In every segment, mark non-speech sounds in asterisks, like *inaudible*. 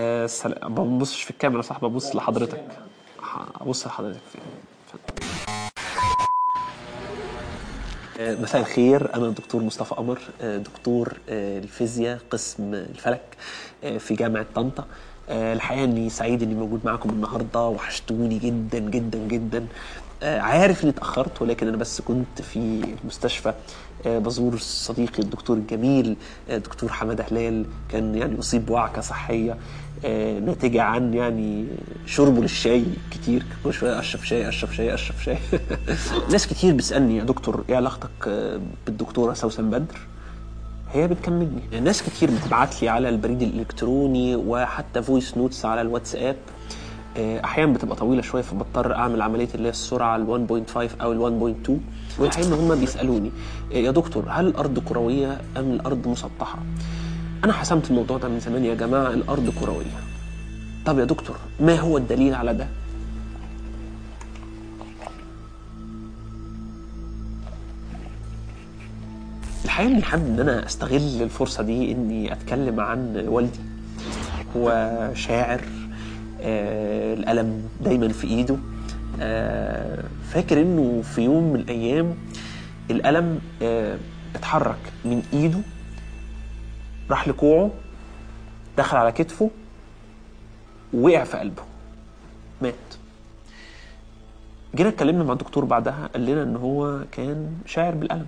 آه سل... ما ببصش في الكاميرا صح ببص لحضرتك. ابص لحضرتك. آه، مساء الخير. أنا الدكتور مصطفى قمر آه، دكتور آه، الفيزياء قسم الفلك آه، في جامعة طنطا. آه، الحقيقة إني سعيد إني موجود معاكم النهارده. وحشتوني جدا جدا جدا. آه، عارف إني اتأخرت ولكن أنا بس كنت في المستشفى آه، بزور صديقي الدكتور الجميل آه، دكتور حمادة هلال كان يعني أصيب بوعكة صحية آه، ناتجة عن يعني شربه للشاي كتير. كل شوية أشرب شاي أشرب شاي أشرب شاي. *laughs* ناس كتير بتسألني يا دكتور إيه علاقتك آه، بالدكتورة سوسن بدر؟ هي بتكملني. ناس كتير بتبعت لي على البريد الإلكتروني وحتى voice notes على الواتساب. آه، أحيانا بتبقى طويلة شوية فبضطر أعمل عملية اللي هي السرعة ال 1.5 أو ال 1.2 والحقيقة ان هم بيسألوني آه، يا دكتور هل الأرض كروية أم الأرض مسطحة؟ أنا حسمت الموضوع ده من زمان يا جماعة الأرض كروية. طب يا دكتور ما هو الدليل على ده؟ الحقيقة إني حابب إن أنا أستغل الفرصة دي إني أتكلم عن والدي هو شاعر آه القلم دايما في إيده. آه فاكر إنه في يوم من الأيام القلم آه اتحرك من إيده راح لكوعه دخل على كتفه ووقع في قلبه. مات. جينا اتكلمنا مع الدكتور بعدها قال لنا إن هو كان شاعر بالقلم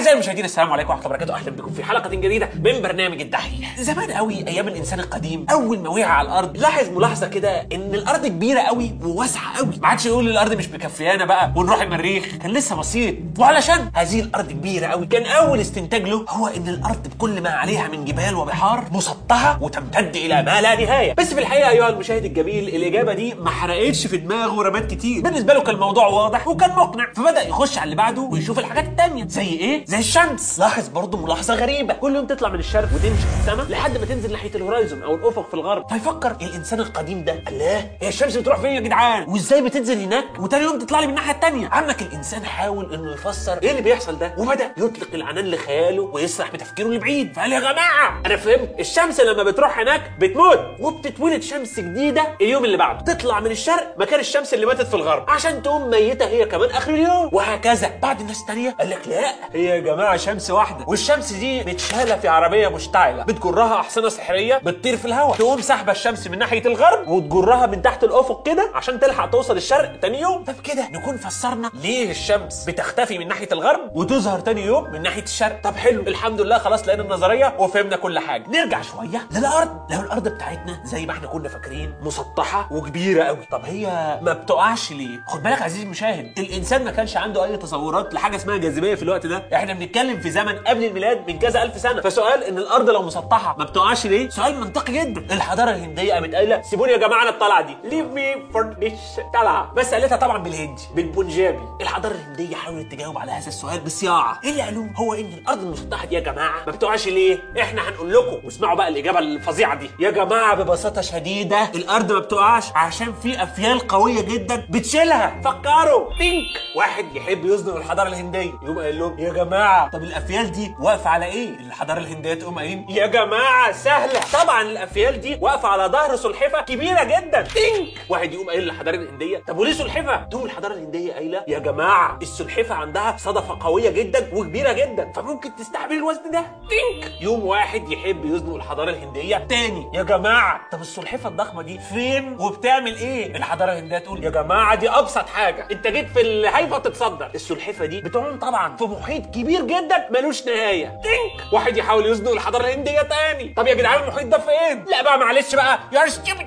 اعزائي المشاهدين السلام عليكم ورحمة الله وبركاته. أهلا بكم في حلقة جديدة من برنامج الدحيح. زمان قوي أيام الإنسان القديم أول ما وقع على الأرض لاحظ ملاحظة كده إن الأرض كبيرة قوي وواسعة قوي. ما عادش يقول الأرض مش مكفيانا بقى ونروح المريخ. كان لسه بسيط. وعلشان هذه الأرض كبيرة قوي كان أول استنتاج له هو إن الأرض بكل ما عليها من جبال وبحار مسطحة وتمتد إلى ما لا نهاية. بس في الحقيقة أيها المشاهد الجميل الإجابة دي ما حرقتش في دماغه رامات كتير. بالنسبة له كان الموضوع واضح وكان مقنع فبدأ يخش على اللي بعده ويشوف الحاجات التانية زي إيه؟ زي الشمس. لاحظ برضه ملاحظة غريبة. كل يوم تطلع من الشرق وتمشي في السماء لحد ما تنزل ناحية ال horizon أو الأفق في الغرب. فيفكر الإنسان القديم ده. الله هي الشمس بتروح فين يا جدعان؟ وإزاي بتنزل هناك؟ وتاني يوم تطلع لي من الناحية التانية. عمك الإنسان حاول إنه يفسر إيه اللي بيحصل ده؟ وبدأ يطلق العنان لخياله ويسرح بتفكيره لبعيد فقال يا جماعة أنا فهمت. الشمس لما بتروح هناك بتموت. وبتتولد شمس جديدة اليوم اللي بعده. تطلع من الشرق مكان الشمس اللي ماتت في الغرب. عشان تقوم ميتة هي كمان آخر اليوم. وهكذا. بعد الناس تانية قال لك لأ؟ هي يا جماعة شمس واحدة والشمس دي متشاله في عربية مشتعلة. بتجرها أحصنة سحرية بتطير في الهواء تقوم سحبه الشمس من ناحية الغرب وتجرها من تحت الأفق كده عشان تلحق توصل الشرق تاني يوم. طب كده نكون فسرنا ليه الشمس بتختفي من ناحية الغرب وتظهر تاني يوم من ناحية الشرق؟ طب حلو الحمد لله خلاص لقينا النظرية وفهمنا كل حاجة. نرجع شوية للأرض. لو الأرض بتاعتنا زي ما إحنا كنا فاكرين مسطحة وكبيرة قوي. طب هي ما بتقعش ليه؟ خد بالك عزيزي المشاهد الإنسان ما كانش عنده أي تصورات لحاجة اسمها جاذبية. في الوقت ده؟ إحنا بنتكلم في زمن قبل الميلاد من كذا ألف سنة. فسؤال إن الأرض لو مسطحة ما بتقعش ليه؟ سؤال منطقي جدا. الحضارة الهندية قامت قايلة سيبوني يا جماعة أنا الطلعة دي. leave me for طلعة. بس قالتها طبعا بالهندي بالبنجابي. الحضارة الهندية حاولت تجاوب على هذا السؤال بصياعة. إيه اللي قالوه؟ هو إن الأرض المسطحه دي يا جماعة ما بتقعش ليه؟ إحنا هنقول لكم. واسمعوا بقى الإجابة الفظيعة دي. يا جماعة ببساطة شديدة الأرض ما بتقعش عشان في أفيال قوية جدا بتشيلها. فكروا. think واحد يحب يصدم الحضارة الهندية. يقوم قايل لهم يا جماعة طب الأفيال دي واقفة على إيه؟ الحضارة الهندية تقوم قايلين يا جماعة سهلة. طبعا الأفيال دي واقفة على ظهر سلحفة كبيرة جدا. تينك واحد يقوم قايل للحضارة الهندية طب وليه سلحفة؟ تقوم الحضارة الهندية قايلة يا جماعة السلحفة عندها صدفة قوية جدا وكبيرة جدا فممكن تستحمل الوزن ده. تينك يوم واحد يحب يزنق الحضارة الهندية تاني يا جماعة طب السلحفة الضخمة دي فين وبتعمل إيه؟ الحضارة الهندية تقول يا جماعة دي أبسط حاجة أنت جيت في الهيفا تتصدر. السلحفة دي بتعوم طبعا في محيط كبير جدا ملوش نهاية. تينك واحد يحاول يزنق الحضاره الهنديه تاني. طب يا جدعان المحيط ده فين؟ لا بقى معلش بقى. يا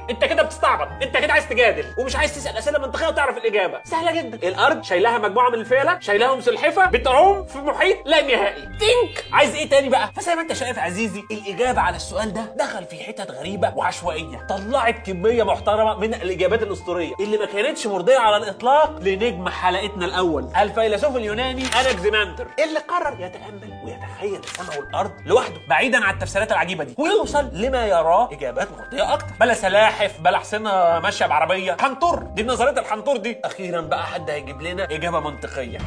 انت كده بتستعبط. انت كده عايز تجادل. ومش عايز تسأل أسئلة منطقية وتعرف الإجابة. سهلة جدا. الأرض شايلها مجموعة من الفيلة. شايلهم سلحفة. بتعوم في محيط لا نهائي. think عايز إيه تاني بقى؟ فزي ما أنت شايف عزيزي الإجابة على السؤال ده دخل في حتت غريبة وعشوائية. طلعت كمية محترمة من الإجابات الأسطورية اللي ما كانتش مرضية على الإطلاق لنجم حلقتنا الأول. الفيلسوف اليوناني انكزيماندر اللي قرر يتأمل ويتخيل السماء والارض لوحده بعيدا عن التفسيرات العجيبة دي. ويوصل لما يراه إجابات مرضية أكتر. بلا سلاحف بلا حصنه ماشية بعربية. حنطور! دي نظريه الحنطور دي. أخيرا بقى حد هيجيب لنا إجابة منطقية.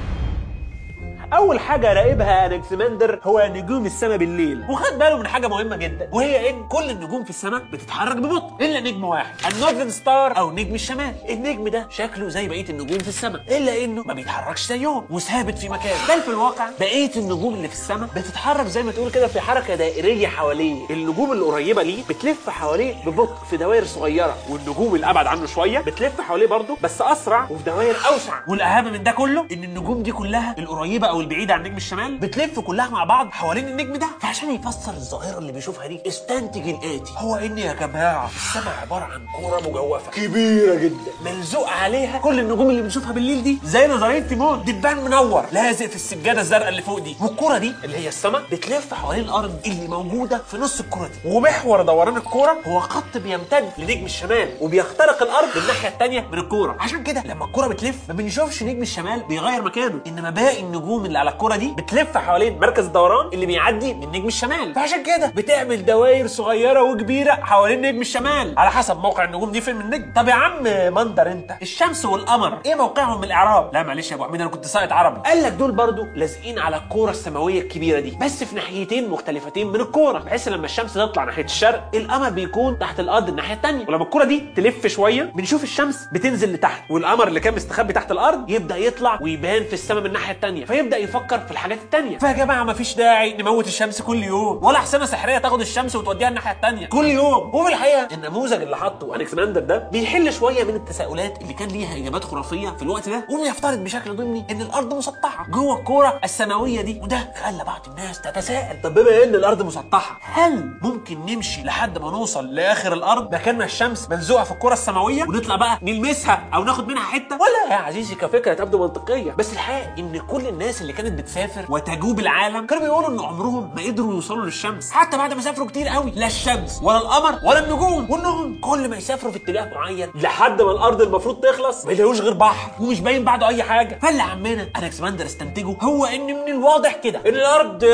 أول حاجة راقبها انكسماندر هو نجوم السماء بالليل. وخد باله من حاجة مهمة جدا وهي إن كل النجوم في السماء بتتحرك ببطء إلا نجم واحد ال northern star أو نجم الشمال. النجم ده شكله زي بقية النجوم في السماء إلا إنه ما بيتحركش زيهم وثابت في مكانه بل في الواقع بقية النجوم اللي في السماء بتتحرك زي ما تقول كده في حركة دائرية حواليه. النجوم القريبة ليه بتلف حواليه ببطء في دوائر صغيرة والنجوم اللي أبعد عنه شوية بتلف حواليه برضه بس أسرع وفي دوائر أوسع. والأهم من ده كله إن النجوم دي كلها القريبة أو البعيده عن نجم الشمال؟ بتلف كلها مع بعض حوالين النجم ده؟ فعشان يفسر الظاهرة اللي بيشوفها دي استنتج الآتي. هو ان يا جماعة السماء عبارة عن كورة مجوفة. كبيرة جدا. ملزوق عليها كل النجوم اللي بنشوفها بالليل دي. زي نظرية تيمون دبان منور. لازق في السجادة الزرقاء اللي فوق دي. والكورة دي اللي هي السماء بتلف حوالين الأرض اللي موجودة في نص الكورة دي. ومحور دوران الكورة هو خط بيمتد لنجم الشمال وبيخترق الأرض بالناحيه الثانية من الكورة. عشان كده لما الكورة بتلف ما بنشوفش نجم الشمال بيغير مكانه. إنما باقي النجوم اللي على الكوره دي بتلف حوالين مركز الدوران اللي بيعدي من نجم الشمال. فعشان كده بتعمل دوائر صغيرة وكبيرة حوالين نجم الشمال. على حسب موقع النجوم دي فين من النجم. طب يا عم مندر انت الشمس والقمر إيه موقعهم من الإعراب؟ لا معلش يا أبو حميد أنا كنت ساقط عربي. قال لك دول برضو لازقين على الكوره السماوية الكبيرة دي بس في ناحيتين مختلفتين من الكورة. بحيث لما الشمس تطلع ناحية الشرق القمر بيكون تحت الأرض الناحية الثانية ولما الكوره دي تلف شوية بنشوف الشمس بتنزل لتحت والقمر اللي كان مستخبي تحت الأرض يبدأ يطلع ويبان في السماء من الناحية الثانية فيبدأ يفكر في الحاجات الثانية فيا جماعة مفيش داعي نموت الشمس كل يوم ولا حسنه سحريه تاخد الشمس وتوديها الناحية الثانية كل يوم. وفي الحقيقة النموذج اللي حطه الكسندر ده بيحل شوية من التساؤلات اللي كان ليها إجابات خرافية في الوقت ده وبيفترض بشكل ضمني إن الأرض مسطحة. جوه الكورة السماوية دي وده خلى بعض الناس تتساءل. طب بما إن الأرض مسطحة هل ممكن نمشي لحد ما نوصل لآخر الأرض؟ مكان ما الشمس ملزوقة في الكوره السماوية ونطلع بقى نلمسها أو ناخد منها حتة؟ ولا يا عزيزي كفكرة تبدو منطقية. بس الحقيقة إن كل الناس اللي كانت بتسافر وتجوب العالم كانوا بيقولوا إن عمرهم ما قدروا يوصلوا للشمس. حتى بعد ما سافروا كتير قوي لا الشمس ولا القمر ولا النجوم وإنهم كل ما يسافروا في اتجاه معين لحد ما الأرض المفروض تخلص ما يلاقوش غير بحر ومش باين بعده أي حاجة. فاللي عمنا ألكسندر استنتجه هو إن من الواضح كده إن الأرض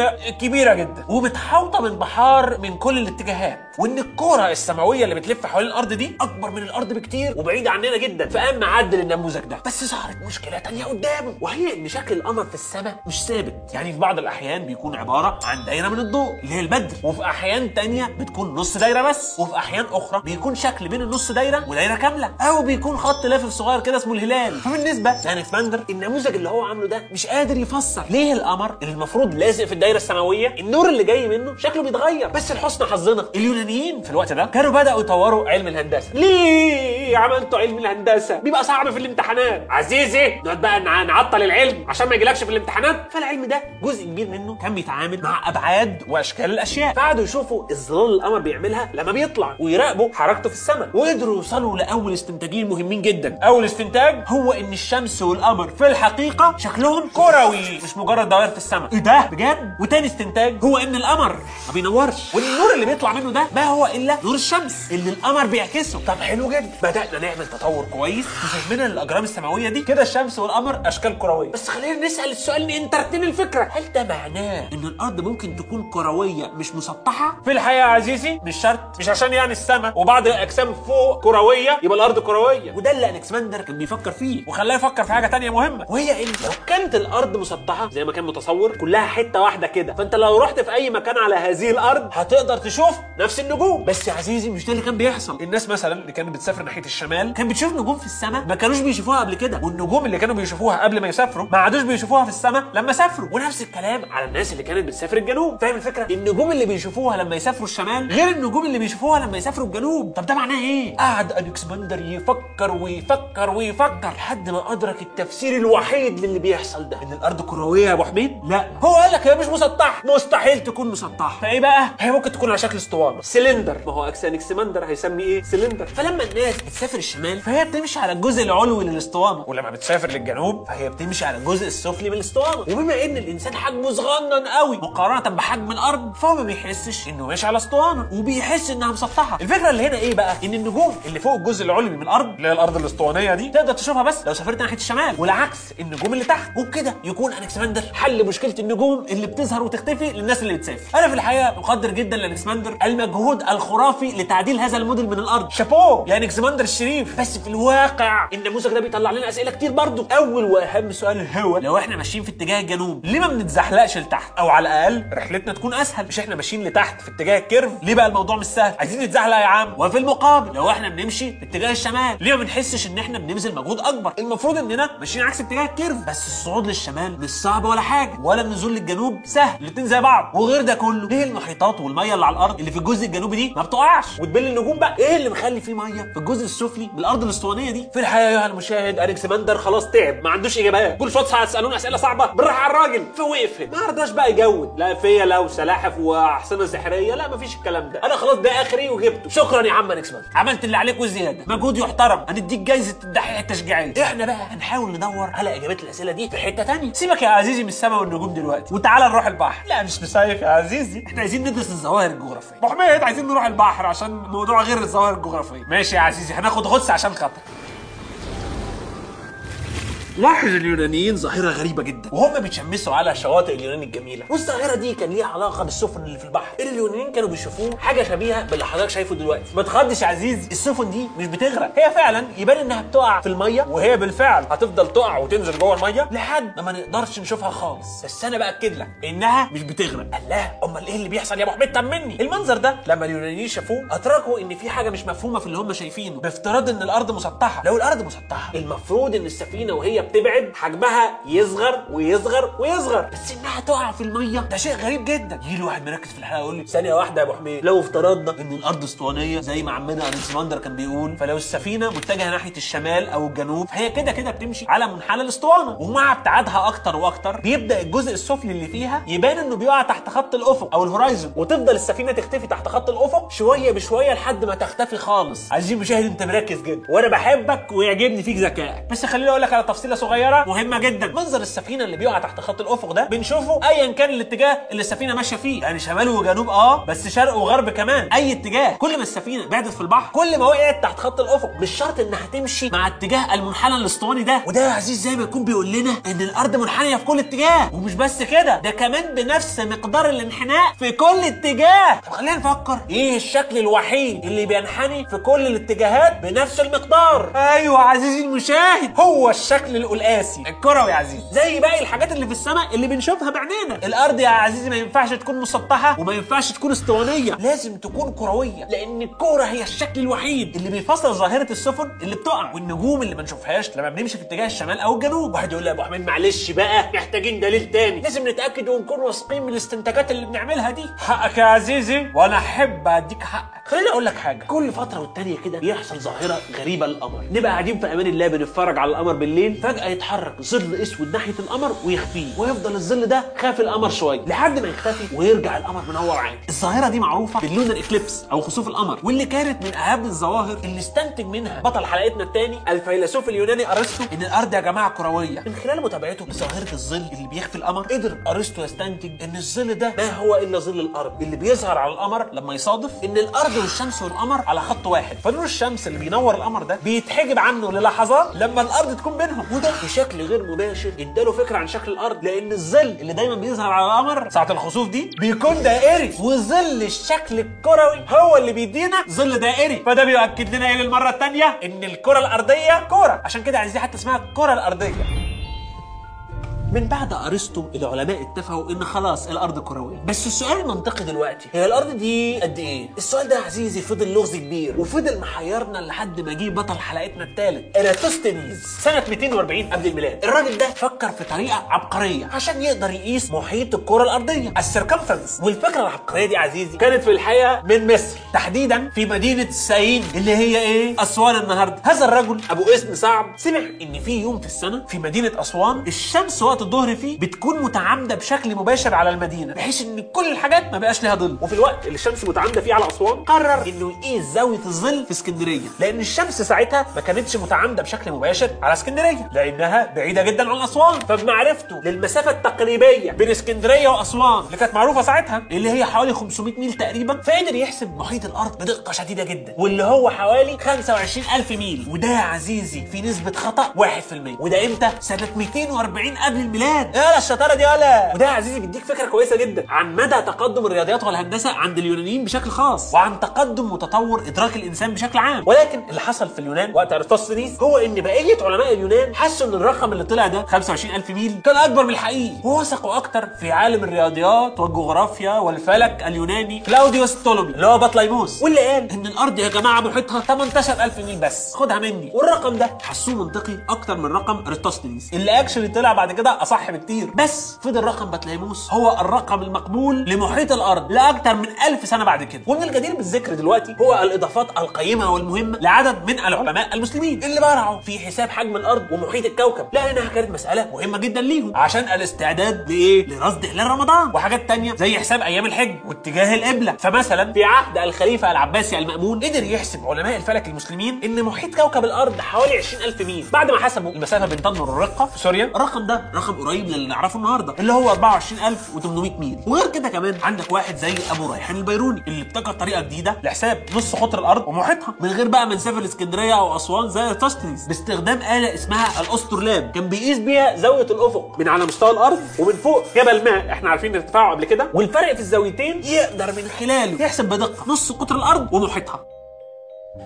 كبيرة جدا ومتحوطة من بحار من كل الاتجاهات. وإن الكره السماوية اللي بتلف حوالين الأرض دي أكبر من الأرض بكتير وبعيدة عننا جدا. فقام معدل النموذج ده بس ظهرت مشكلة تانية قدامه وهي إن شكل القمر في السماء مش ثابت. يعني في بعض الأحيان بيكون عبارة عن دايرة من الضوء اللي هي البدر وفي أحيان تانية بتكون نص دايرة بس وفي أحيان أخرى بيكون شكل بين النص دايرة ودايرة كاملة أو بيكون خط لافف صغير كده اسمه الهلال. فبالنسبة لانكسباندر النموذج اللي هو عامله ده مش قادر يفسر ليه القمر اللي المفروض لازق في الدايرة السماوية النور اللي جاي منه شكله بيتغير بس لحسن حظنا. اليونانيين في الوقت ده كانوا بدأوا يطوروا علم الهندسة. ليه عملتوا علم الهندسة؟ بيبقى صعب في الامتحانات. عزيزي نقعد بقى نع- نعطل العلم عشان ما يجيلكش في الامتحانات. فالعلم ده جزء كبير منه كان بيتعامل مع أبعاد وأشكال الأشياء. فقعدوا يشوفوا الظلال اللي القمر بيعملها لما بيطلع ويراقبوا حركته في السماء. وقدروا يوصلوا لأول استنتاجين مهمين جدا. أول استنتاج هو إن الشمس والقمر في الحقيقة شكلهم كروي مش مجرد دوائر في السماء. إيه ده؟ بجد؟ وتاني استنتاج هو إن القمر ما بينورش وان النور اللي بيطلع منه ده ما هو إلا نور الشمس اللي القمر بيعكسه. طب حلو جدا. بدأنا نعمل تطور كويس. في فهمنا للاجرام السماوية دي؟ كده الشمس والقمر أشكال كروية. بس خلينا نسأل السؤال ال interesting الفكرة. هل ده معناه إن الأرض ممكن تكون كروية مش مسطحة؟ في الحقيقة يا عزيزي مش شرط. مش عشان يعني السماء وبعض الأجسام فوق كروية يبقى الأرض كروية. وده اللي انكسماندر كان بيفكر فيه. وخلاه يفكر في حاجة تانية مهمة. وهي إن لو كانت الأرض مسطحة زي ما كان متصور كلها حتة واحدة كده. فأنت لو رحت في أي مكان على هذه الأرض هتقدر تشوف نفس النجوم. بس يا عزيزي مش ده اللي كان بيحصل. الناس مثلا اللي كانت بتسافر ناحية الشمال كان بتشوف نجوم في السماء ما كانوش بيشوفوها قبل كده. والنجوم اللي كانوا بيشوفوها قبل ما يسافروا ما عادوش بيشوفوها في السماء لما سافروا. ونفس الكلام على الناس اللي كانت بتسافر الجنوب. فاهم الفكرة؟ النجوم اللي بيشوفوها لما يسافروا الشمال غير النجوم اللي بيشوفوها لما يسافروا الجنوب. طب ده معناه إيه؟ قعد انكسماندر يفكر ويفكر ويفكر لحد ما أدرك التفسير الوحيد للي بيحصل ده. إن الأرض كروية يا أبو حميد؟ لا. هو قال لك هي مش مسطحة. مستحيل تكون مسطحة. فإيه بقى؟ هي ممكن تكون على شكل اسطوانة. سلندر. ما هو انكسماندر هيسمي إيه؟ سلندر. فلما الناس بتسافر الشمال فهي بتمشي على الجزء العلوي للاسطوانه ولما بتسافر للجنوب فهي بتمشي على الجزء السفلي من الاسطوانه وبما إن الإنسان حجمه صغنن قوي مقارنة بحجم الأرض فهو ما بيحسش إنه ماشي على اسطوانه وبيحس إنها مسطحة. الفكرة اللي هنا إيه بقى؟ إن النجوم اللي فوق الجزء العلوي من الأرض اللي هي الأرض الأسطوانية دي تقدر تشوفها بس لو سافرت ناحية الشمال. والعكس النجوم اللي تحت وبكده يكون أناكسيماندر حل مشكلة النجوم اللي بتظهر وتختفي للناس اللي بتسافر. أنا في الحقيقة مقدر جدا لأناكسيماندر المجهود المجهود الخرافي لتعديل هذا الموديل من الأرض. شابوه. يا نكسماندر الشريف بس في الواقع النموذج ده بيطلع لنا أسئلة كتير برضه. أول وأهم سؤال هو لو إحنا ماشيين في اتجاه الجنوب ليه ما بنتزحلقش لتحت؟ أو على الأقل رحلتنا تكون أسهل. مش إحنا ماشيين لتحت في اتجاه ال curve. ليه بقى الموضوع مش سهل؟ عايزين نتزحلق يا عم. وفي المقابل لو إحنا بنمشي في اتجاه الشمال ليه ما بنحسش إن إحنا بنبذل مجهود أكبر؟ المفروض إننا ماشيين عكس اتجاه ال curve. بس الصعود للشمال مش صعب ولا حاجة. ولا النزول للجنوب سهل. الاتنين زي بعض. وغير ده كله ليه المحيطات والمية اللي على الأرض اللي في الجزء الجنوبي دي ما بتقعش. وتبل النجوم بقى. إيه اللي مخلي فيه مية؟ في الجزء السفلي من الأرض الأسطوانية دي. في الحقيقة يا المشاهد الكسماندر خلاص تعب. ما عندوش إجابات. كل شوية هتسالون أسئلة صعبة. بالراحة على الراجل. فوقف. ما رضاش بقى يجود. لا فيا لو سلاحف وأحصنة سحرية. لا مفيش الكلام ده. أنا خلاص ده آخري وجبته. شكرا يا عم الكسماندر عملت اللي عليك وزيادة. مجهود يحترم. هنديك جايزة الدحيح التشجيعية. إحنا بقى هنحاول ندور على إجابات الأسئلة دي في حتة تانية. سيبك يا عزيزي من السماء والنجوم دلوقتي. وتعالى نروح البحر. لا مش مصيف يا عزيزي. إحنا عايزين ندرس الظواهر الجغرافية. حميد. عايزين نروح البحر عشان موضوع غير الظواهر الجغرافية. ماشي يا عزيزي هناخد غطس عشان خاطر. لاحظ اليونانيين ظاهرة غريبة جدا. وهم بيتشمسوا على شواطئ اليونان الجميلة. والظاهرة دي كان ليها علاقة بالسفن اللي في البحر. اليونانيين كانوا بيشوفوه حاجة شبيهة باللي حضرتك شايفه دلوقتي. ما تخضش يا عزيزي السفن دي مش بتغرق. هي فعلا يبان إنها بتقع في المية وهي بالفعل هتفضل تقع وتنزل جوه المية لحد ما ما نقدرش نشوفها خالص. بس أنا بأكد لك إنها مش بتغرق. الله أمال إيه اللي بيحصل يا ابو حميد طمني. المنظر ده لما اليونانيين شافوه أدركوا إن في حاجة مش مفهومة في اللي هم شايفينه. بافتراض إن الأرض مسطحة. لو الأرض مسطحة المفروض إن السفينة وهي بتبعد حجمها يصغر ويصغر ويصغر. بس إنها تقع في المية. ده شيء غريب جدا. يجي لي واحد مركز في الحلقة يقول لي ثانية واحدة يا أبو حميد. لو افترضنا إن الأرض أسطوانية زي ما عمنا ألكسندر كان بيقول فلو السفينة متجهة ناحية الشمال أو الجنوب فهي كده كده بتمشي على منحنى الأسطوانة. ومع ابتعادها أكتر وأكتر بيبدأ الجزء السفلي اللي فيها يبان إنه بيقع تحت خط الأفق أو ال horizon. وتفضل السفينة تختفي تحت خط الأفق شوية بشوية لحد ما تختفي خالص. عزيزي المشاهد أنت مركز جدا. وأنا بحبك ويعجبني فيك ذكائك. بس خليني أقول لك على تفصيلة صغيرة. مهمة جدا. منظر السفينة اللي بيقع تحت خط الأفق ده بنشوفه ايا كان الاتجاه اللي السفينة ماشية فيه. يعني شمال وجنوب آه بس شرق وغرب كمان. أي اتجاه. كل ما السفينة بعدت في البحر كل ما وقعت تحت خط الأفق. مش شرط إنها تمشي مع اتجاه المنحنى الأسطواني ده. وده يا عزيزي زي ما يكون بيقول لنا إن الأرض منحنية في كل اتجاه. ومش بس كده ده كمان بنفس مقدار الانحناء في كل اتجاه. طب خلينا نفكر. إيه الشكل الوحيد اللي بينحني في كل الاتجاهات بنفس المقدار؟ أيوه عزيزي المشاهد. هو الشكل القلقاسي. الكروي يا عزيزي. زي باقي الحاجات اللي في السماء اللي بنشوفها بعينينا. الأرض يا عزيزي ما ينفعش تكون مسطحة وما ينفعش تكون اسطوانية. لازم تكون كروية لأن الكورة هي الشكل الوحيد. اللي بيفسر ظاهرة السفن اللي بتقع والنجوم اللي ما نشوفهاش لما بنمشي في اتجاه الشمال أو الجنوب. واحد يقول لي يا ابو حميد معلش بقى محتاجين دليل تاني. لازم نتأكد ونكون واثقين من الاستنتاجات اللي بنعملها دي. حقك يا عزيزي وأنا أحب أديك حقك. خليني أقول لك حاجة. كل فترة والتانية كده بيحصل ظاهرة غريبة للقمر. نبقى قاعدين في أمان الله بنتفرج على القمر بالليل. فجأة يتحرك ظل أسود ناحية القمر ويخفيه ويفضل الظل ده خافي القمر شوية. لحد ما يختفي ويرجع القمر منور عادي. الظاهرة دي معروفة باللونر اكليبس أو خسوف القمر واللي كانت من أهم الظواهر اللي استنتج منها بطل حلقتنا الثاني الفيلسوف اليوناني أرسطو إن الأرض يا جماعة كروية. من خلال متابعته لظاهرة الظل اللي بيخفي القمر قدر أرسطو يستنتج إن الظل ده ما هو إلا ظل الأرض. اللي بيظهر على القمر لما يصادف إن الأرض والشمس والقمر على خط واحد. فنور الشمس اللي بينور القمر ده بيتحجب عنه للحظات لما الأرض تكون بينهم. وده بشكل غير مباشر. اداله فكرة عن شكل الأرض لأن الظل اللي دايما بيظهر على القمر ساعة الخسوف دي بيكون دائري وظل الشكل الكروي هو اللي بيدينا ظل دائري. فده بيؤكد لنا إيه للمرة الثانية إن الكرة الأرضية كورة. عشان كده عزيزي حتى اسمها الكرة الأرضية. من بعد أرسطو العلماء اتفقوا إن خلاص الأرض كروية. بس السؤال المنطقي دلوقتي هي الأرض دي قد إيه؟ السؤال ده يا عزيزي فضل لغز كبير. وفضل محيرنا لحد ما جه بطل حلقتنا الثالث أراتوستينيز سنة 240 قبل الميلاد. الراجل ده فكر في طريقة عبقرية عشان يقدر يقيس محيط الكرة الأرضية ال circumference. والفكرة العبقرية دي يا عزيزي كانت في الحقيقة من مصر تحديدا في مدينة الساين اللي هي إيه؟ أسوان النهارده. هذا الرجل أبو اسم صعب سمع إن في يوم في السنة في مدينة أسوان الشمس وقت الظهر فيه بتكون متعامدة بشكل مباشر على المدينة بحيث إن كل الحاجات ما بقاش ليها ظل. وفي الوقت اللي الشمس متعامدة فيه على أسوان قرر إنه يقيس زاويه الظل في اسكندرية لأن الشمس ساعتها ما كانتش متعامدة بشكل مباشر على اسكندرية لأنها بعيدة جدا عن أسوان. فبمعرفته للمسافة التقريبية بين اسكندرية وأسوان اللي كانت معروفة ساعتها اللي هي حوالي 500 ميل تقريبا فقدر يحسب محيط الأرض بدقة شديدة جدا واللي هو حوالي 25000 ميل. وده يا عزيزي في نسبة خطأ 1% وده إمتى؟ سنة 240 قبل الميلاد. يا الشطارة دي يالا وده يا عزيزي بيديك فكرة كويسة جدا. عن مدى تقدم الرياضيات والهندسة عند اليونانيين بشكل خاص وعن تقدم وتطور إدراك الإنسان بشكل عام. ولكن اللي حصل في اليونان وقت ارسطوطاليس هو إن بقية علماء اليونان حسوا إن الرقم اللي طلع ده 25000 ميل كان أكبر من الحقيقي. ووثقوا أكتر في عالم الرياضيات والجغرافيا والفلك اليوناني كلاوديوس تولومي اللي هو بطليموس واللي قال إن الأرض يا جماعة محيطها 18000 ميل بس. خدها مني. والرقم ده حسوه منطقي أكتر من رقم إراتوستينيز اللي actually طلع بعد كده أصح بكتير. بس فضل رقم بطليموس. هو الرقم المقبول لمحيط الأرض لاكثر من ألف سنة بعد كده. ومن الجدير بالذكر دلوقتي هو الإضافات القيمة والمهمة لعدد من العلماء المسلمين اللي برعوا في حساب حجم الأرض ومحيط الكوكب لأنها كانت مسألة مهمة جدا ليهم. عشان الاستعداد لإيه؟ لرصد هلال رمضان. وحاجات تانية زي حساب أيام الحج واتجاه القبله فمثلا في عهد الخليفة العباسي المأمون قدر يحسب علماء الفلك المسلمين إن محيط كوكب الأرض حوالي 20000 ميل. بعد ما حسبوا المسافة بين طنجة والرقة في سوريا الرقم ده رقم قريب من اللي نعرفه النهارده اللي هو 24800 ميل. وغير كده كمان عندك واحد زي أبو ريحان البيروني اللي ابتكر طريقة جديدة لحساب نص قطر الأرض ومحيطها من غير بقى ما نسافر اسكندرية أو أسوان زي ارسطوطاليس باستخدام آلة اسمها الاسطرلاب كان بيقيس بيها زاوية الأفق من على مستوى الأرض ومن فوق جبل ما. إحنا عارفين ارتفاعه قبل كده. والفرق في الزاويتين يقدر من خلاله يحسب بدقة نص قطر الأرض ومحيطها.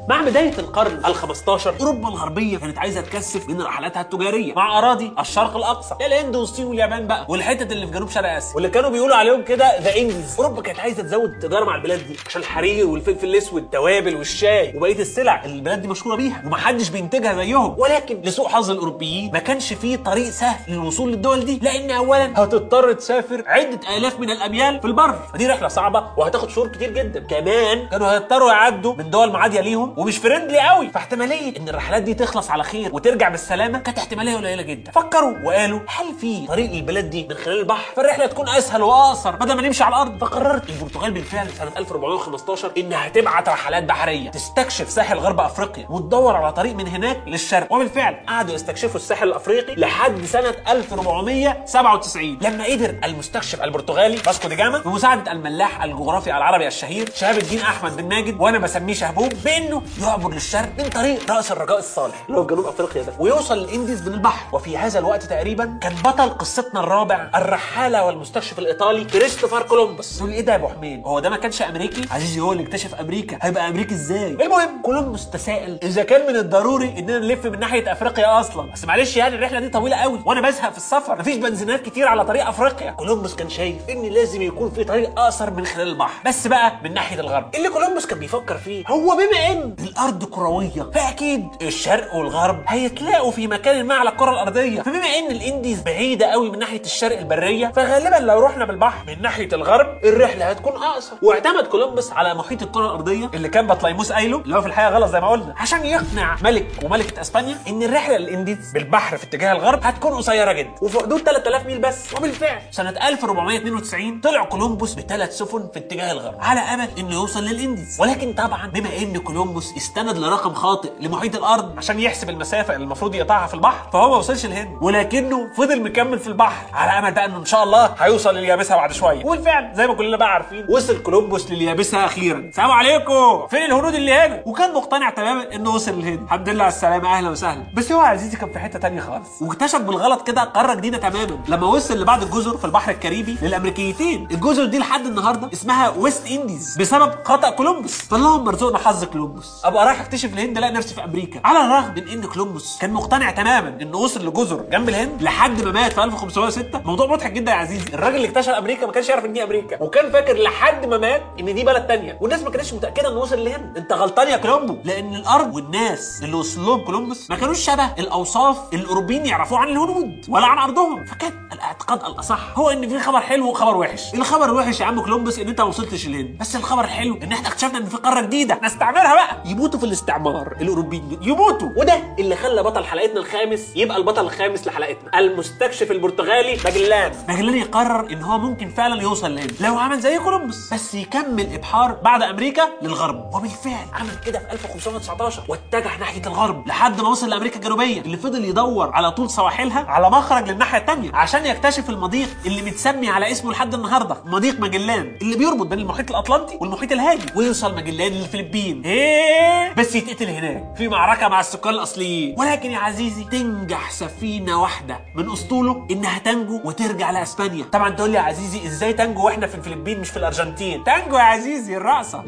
مع بداية القرن ال 15 أوروبا الغربية كانت عايزة تكثف من رحلاتها التجارية مع أراضي الشرق الأقصى. الهند والصين واليابان بقى والحتت اللي في جنوب شرق آسيا. واللي كانوا بيقولوا عليهم كده the Indies أوروبا كانت عايزة تزود التجارة مع البلاد دي عشان الحرير والفلفل الأسود التوابل والشاي وبقية السلع اللي البلاد دي مشهورة بيها ومحدش بينتجها زيهم. ولكن لسوء حظ الأوروبيين ما كانش فيه طريق سهل للوصول للدول دي لأن أولا هتضطر تسافر عدة آلاف من الأميال في البر. فدي رحلة صعبة وهتاخد شهور كتير جدا. كمان كانوا هيضطروا يعدوا من دول معادية ليهم. ومش friendly قوي. فاحتمالية إن الرحلات دي تخلص على خير وترجع بالسلامة كانت احتمالية قليلة جدا. فكروا وقالوا هل في طريق للبلاد دي من خلال البحر؟ فالرحلة تكون أسهل وأقصر. بدل ما نمشي على الأرض فقررت البرتغال بالفعل سنة 1415 إنها تبعت رحلات بحرية تستكشف ساحل غرب أفريقيا وتدور على طريق من هناك للشرق. وبالفعل قعدوا يستكشفوا الساحل الأفريقي لحد سنة 1497 لما قدر المستكشف البرتغالي فاسكو دي جاما بمساعدة الملاح الجغرافي العربي الشهير شهاب الدين أحمد بن ماجد وأنا بسميه شهبوب بانه يعبر للشرق من طريق رأس الرجاء الصالح. اللي هو جنوب أفريقيا ده. ويوصل للانديز من البحر. وفي هذا الوقت تقريبا كان بطل قصتنا الرابع الرحالة والمستكشف الإيطالي كريستوفر كولومبوس. تقول إيه ده يا أبو حميد. هو ده ما كانش أمريكي؟ عزيزي هو اللي اكتشف أمريكا. هيبقى أمريكي إزاي؟ المهم كولومبوس تساءل إذا كان من الضروري إننا نلف من ناحية أفريقيا أصلا. بس معلش يعني الرحلة دي طويلة قوي وأنا بزهق في السفر. مفيش بنزينات كتير على طريق أفريقيا. كولومبوس كان شايف إن لازم يكون في طريق اقصر من خلال البحر. بس بقى من ناحية الغرب. اللي كولومبوس كان بيفكر فيه هو بما إن الأرض كروية. فأكيد الشرق والغرب هيتلاقوا في مكان ما على الكرة الأرضية. فبما إن الإنديز بعيدة قوي من ناحية الشرق البرية فغالبا لو رحنا بالبحر من ناحية الغرب الرحلة هتكون أقصر. واعتمد كولومبوس على محيط الكرة الأرضية اللي كان بطليموس قايله اللي هو في الحقيقة غلط زي ما قلنا. عشان يقنع ملك وملكة إسبانيا إن الرحلة للإنديز بالبحر في اتجاه الغرب هتكون قصيرة جدا. وفي حدود 3000 ميل بس. وبالفعل سنة 1492 طلع كولومبوس بثلاث سفن في اتجاه الغرب على أمل إنه يوصل للإنديز. ولكن طبعا بما إن كولومبوس استند لرقم خاطئ لمحيط الأرض عشان يحسب المسافة اللي المفروض يقطعها في البحر فهو ما وصلش الهند ولكنه فضل مكمل في البحر على أمل بقى إنه إن شاء الله هيوصل لليابسة بعد شوية. وبالفعل زي ما كلنا بقى عارفين. وصل كولومبوس لليابسة أخيرا. السلام عليكم. فين الهنود اللي هنا وكان مقتنع تماما إنه وصل للهند الحمد لله على السلامة. أهلا وسهلا. بس هو عزيزي كان في حتة تانية خالص. واكتشف بالغلط كده قاره جديدة تماما. لما وصل لبعض الجزر في البحر الكاريبي للأمريكيتين. الجزر دي لحد النهارده اسمها West Indies بسبب خطأ كولومبوس. فاللهم ارزقنا حظ كولومبوس. أبقى رايح أكتشف الهند ألاقي نفسي في أمريكا. على الرغم من إن كولومبوس كان مقتنع تماما انه وصل لجزر جنب الهند لحد ما مات في 1506 موضوع مضحك جدا يا عزيزي. الراجل اللي اكتشف أمريكا ما كانش يعرف إن دي أمريكا. وكان فاكر لحد ما مات إن دي بلد تانية. والناس ما كانتش متأكدة انه وصل للهند أنت غلطان يا كولومبو. لأن الأرض والناس اللي وصل لهم كولومبوس ما كانوش شبه الأوصاف الاوروبيين يعرفوها عن الهنود ولا عن أرضهم. فكان الاعتقاد الأصح هو إن في خبر حلو وخبر وحش. الخبر الوحش يا عم كولومبوس إن أنت ما وصلتش الهند بس الخبر الحلو إن إحنا اكتشفنا إن في قارة جديدة. نستعمرها بقى. يموتوا في الاستعمار الأوروبيين يموتوا. وده اللي خلى بطل حلقتنا الخامس يبقى البطل الخامس لحلقتنا. المستكشف البرتغالي ماجلان. ماجلان يقرر إن هو ممكن فعلا يوصل للهند لو عمل زي كولومبوس. بس يكمل إبحار بعد أمريكا للغرب. وبالفعل عمل كده في 1519 واتجه ناحية الغرب لحد ما وصل لأمريكا الجنوبية اللي فضل يدور على طول سواحلها على مخرج للناحية الثانية عشان يكتشف المضيق اللي متسمي على اسمه لحد النهارده. مضيق ماجلان اللي بيربط بين المحيط الأطلنطي والمحيط الهادي. ويوصل ماجلان للفلبين. إيه؟ بس يتقتل هناك. في معركة مع السكان الأصليين. ولكن يا عزيزي تنجح سفينة واحدة من أسطوله إنها تنجو وترجع لإسبانيا. طبعا تقول لي يا عزيزي إزاي تنجو وإحنا في الفلبين مش في الأرجنتين؟ تنجو يا عزيزي الرقصة.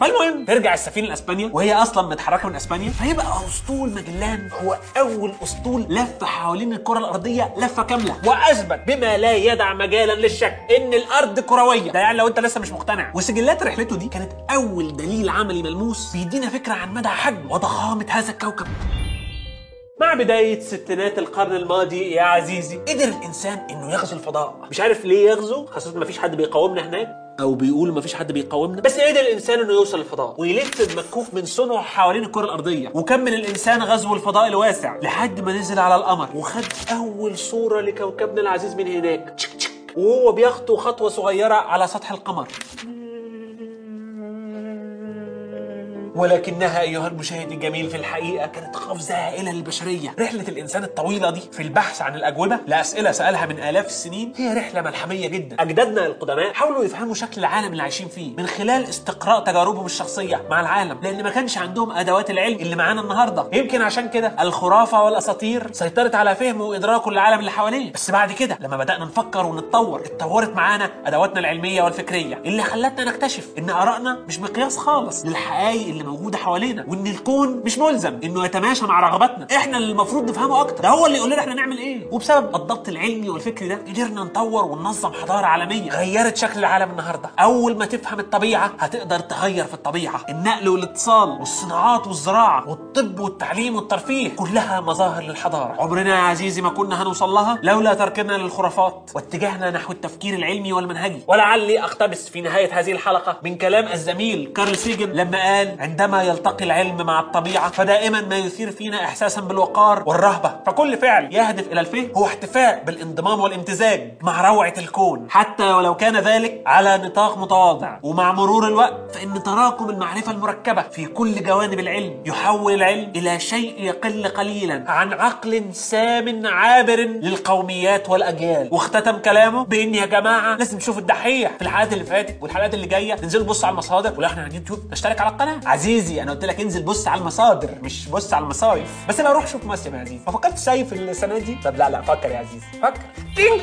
فالمهم ترجع السفينة لإسبانيا وهي أصلا متحركة من إسبانيا فيبقى أسطول ماجلان هو أول أسطول لف حوالين الكرة الأرضية لفة كاملة. وأثبت بما لا يدع مجالا للشك إن الأرض كروية. ده يعني لو أنت لسه مش مقتنع. وسجلات رحلته دي كانت أول دليل عملي ملموس بيدينا فكرة عن مدى حجم وضخامة هذا الكوكب. مع بداية ستينات القرن الماضي يا عزيزي. قدر الإنسان إنه يغزو الفضاء. مش عارف ليه يغزو؟ خاصة مفيش حد بيقاومنا هناك. أو بيقول مفيش حد بيقاومنا. بس قدر الإنسان إنه يوصل للفضاء ويلف بمكوك من صنعه حوالين الكرة الأرضية. وكمل الإنسان غزو الفضاء الواسع لحد ما نزل على القمر. وخد أول صورة لكوكبنا العزيز من هناك. وهو بيخطو خطوة صغيرة على سطح القمر. ولكنها أيها المشاهد الجميل في الحقيقة كانت قفزة هائلة للبشرية. رحلة الإنسان الطويلة دي في البحث عن الأجوبة؟ لاسئله سألها من آلاف السنين. هي رحلة ملحمية جدا. أجدادنا القدماء حاولوا يفهموا شكل العالم اللي عايشين فيه من خلال استقراء تجاربهم الشخصية مع العالم لأن ما كانش عندهم أدوات العلم اللي معانا النهارده. يمكن عشان كده الخرافة والأساطير سيطرت على فهمه وإدراكه للعالم اللي حواليه. بس بعد كده لما بدأنا نفكر ونتطور اتطورت معانا أدواتنا العلمية والفكرية. اللي خلتنا نكتشف إن آرائنا مش مقياس خالص للحقائق اللي موجودة حوالينا وإن الكون مش ملزم إنه يتماشى مع رغباتنا. إحنا اللي المفروض نفهمه أكتر. ده هو اللي يقول لنا إحنا نعمل إيه. وبسبب الضبط العلمي والفكري ده قدرنا نطور وننظم حضارة عالمية. غيرت شكل العالم النهارده. أول ما تفهم الطبيعة هتقدر تغير في الطبيعة. النقل والاتصال والصناعات والزراعة والطب والتعليم والترفيه كلها مظاهر للحضارة. عمرنا يا عزيزي ما كنا هنوصل لها لولا تركنا للخرافات واتجاهنا نحو التفكير العلمي والمنهجي. ولعلي أقتبس في نهاية هذه الحلقة من كلام الزميل كارل سيجن لما قال عندما يلتقي العلم مع الطبيعة فدائما ما يثير فينا احساسا بالوقار والرهبة. فكل فعل يهدف إلى الفهم هو احتفاء بالانضمام والامتزاج مع روعة الكون. حتى ولو كان ذلك على نطاق متواضع. ومع مرور الوقت فإن تراكم المعرفة المركبة في كل جوانب العلم يحول العلم إلى شيء يقل قليلا عن عقل سام عابر للقوميات والأجيال. واختتم كلامه بإن يا جماعة لازم نشوف الدحيح في الحلقات اللي فاتت والحلقات اللي جاية. ننزل نبص على المصادر. ولو إحنا على اليوتيوب نشترك على القناة. عزيزي أنا قلت لك انزل بص على المصادر مش بص على المصايف. بس أنا أروح أشوف مصيف يا عزيزي. ما فكرتش صيف السنة دي؟ طب لا لا فكر يا عزيزي. فكر. تينك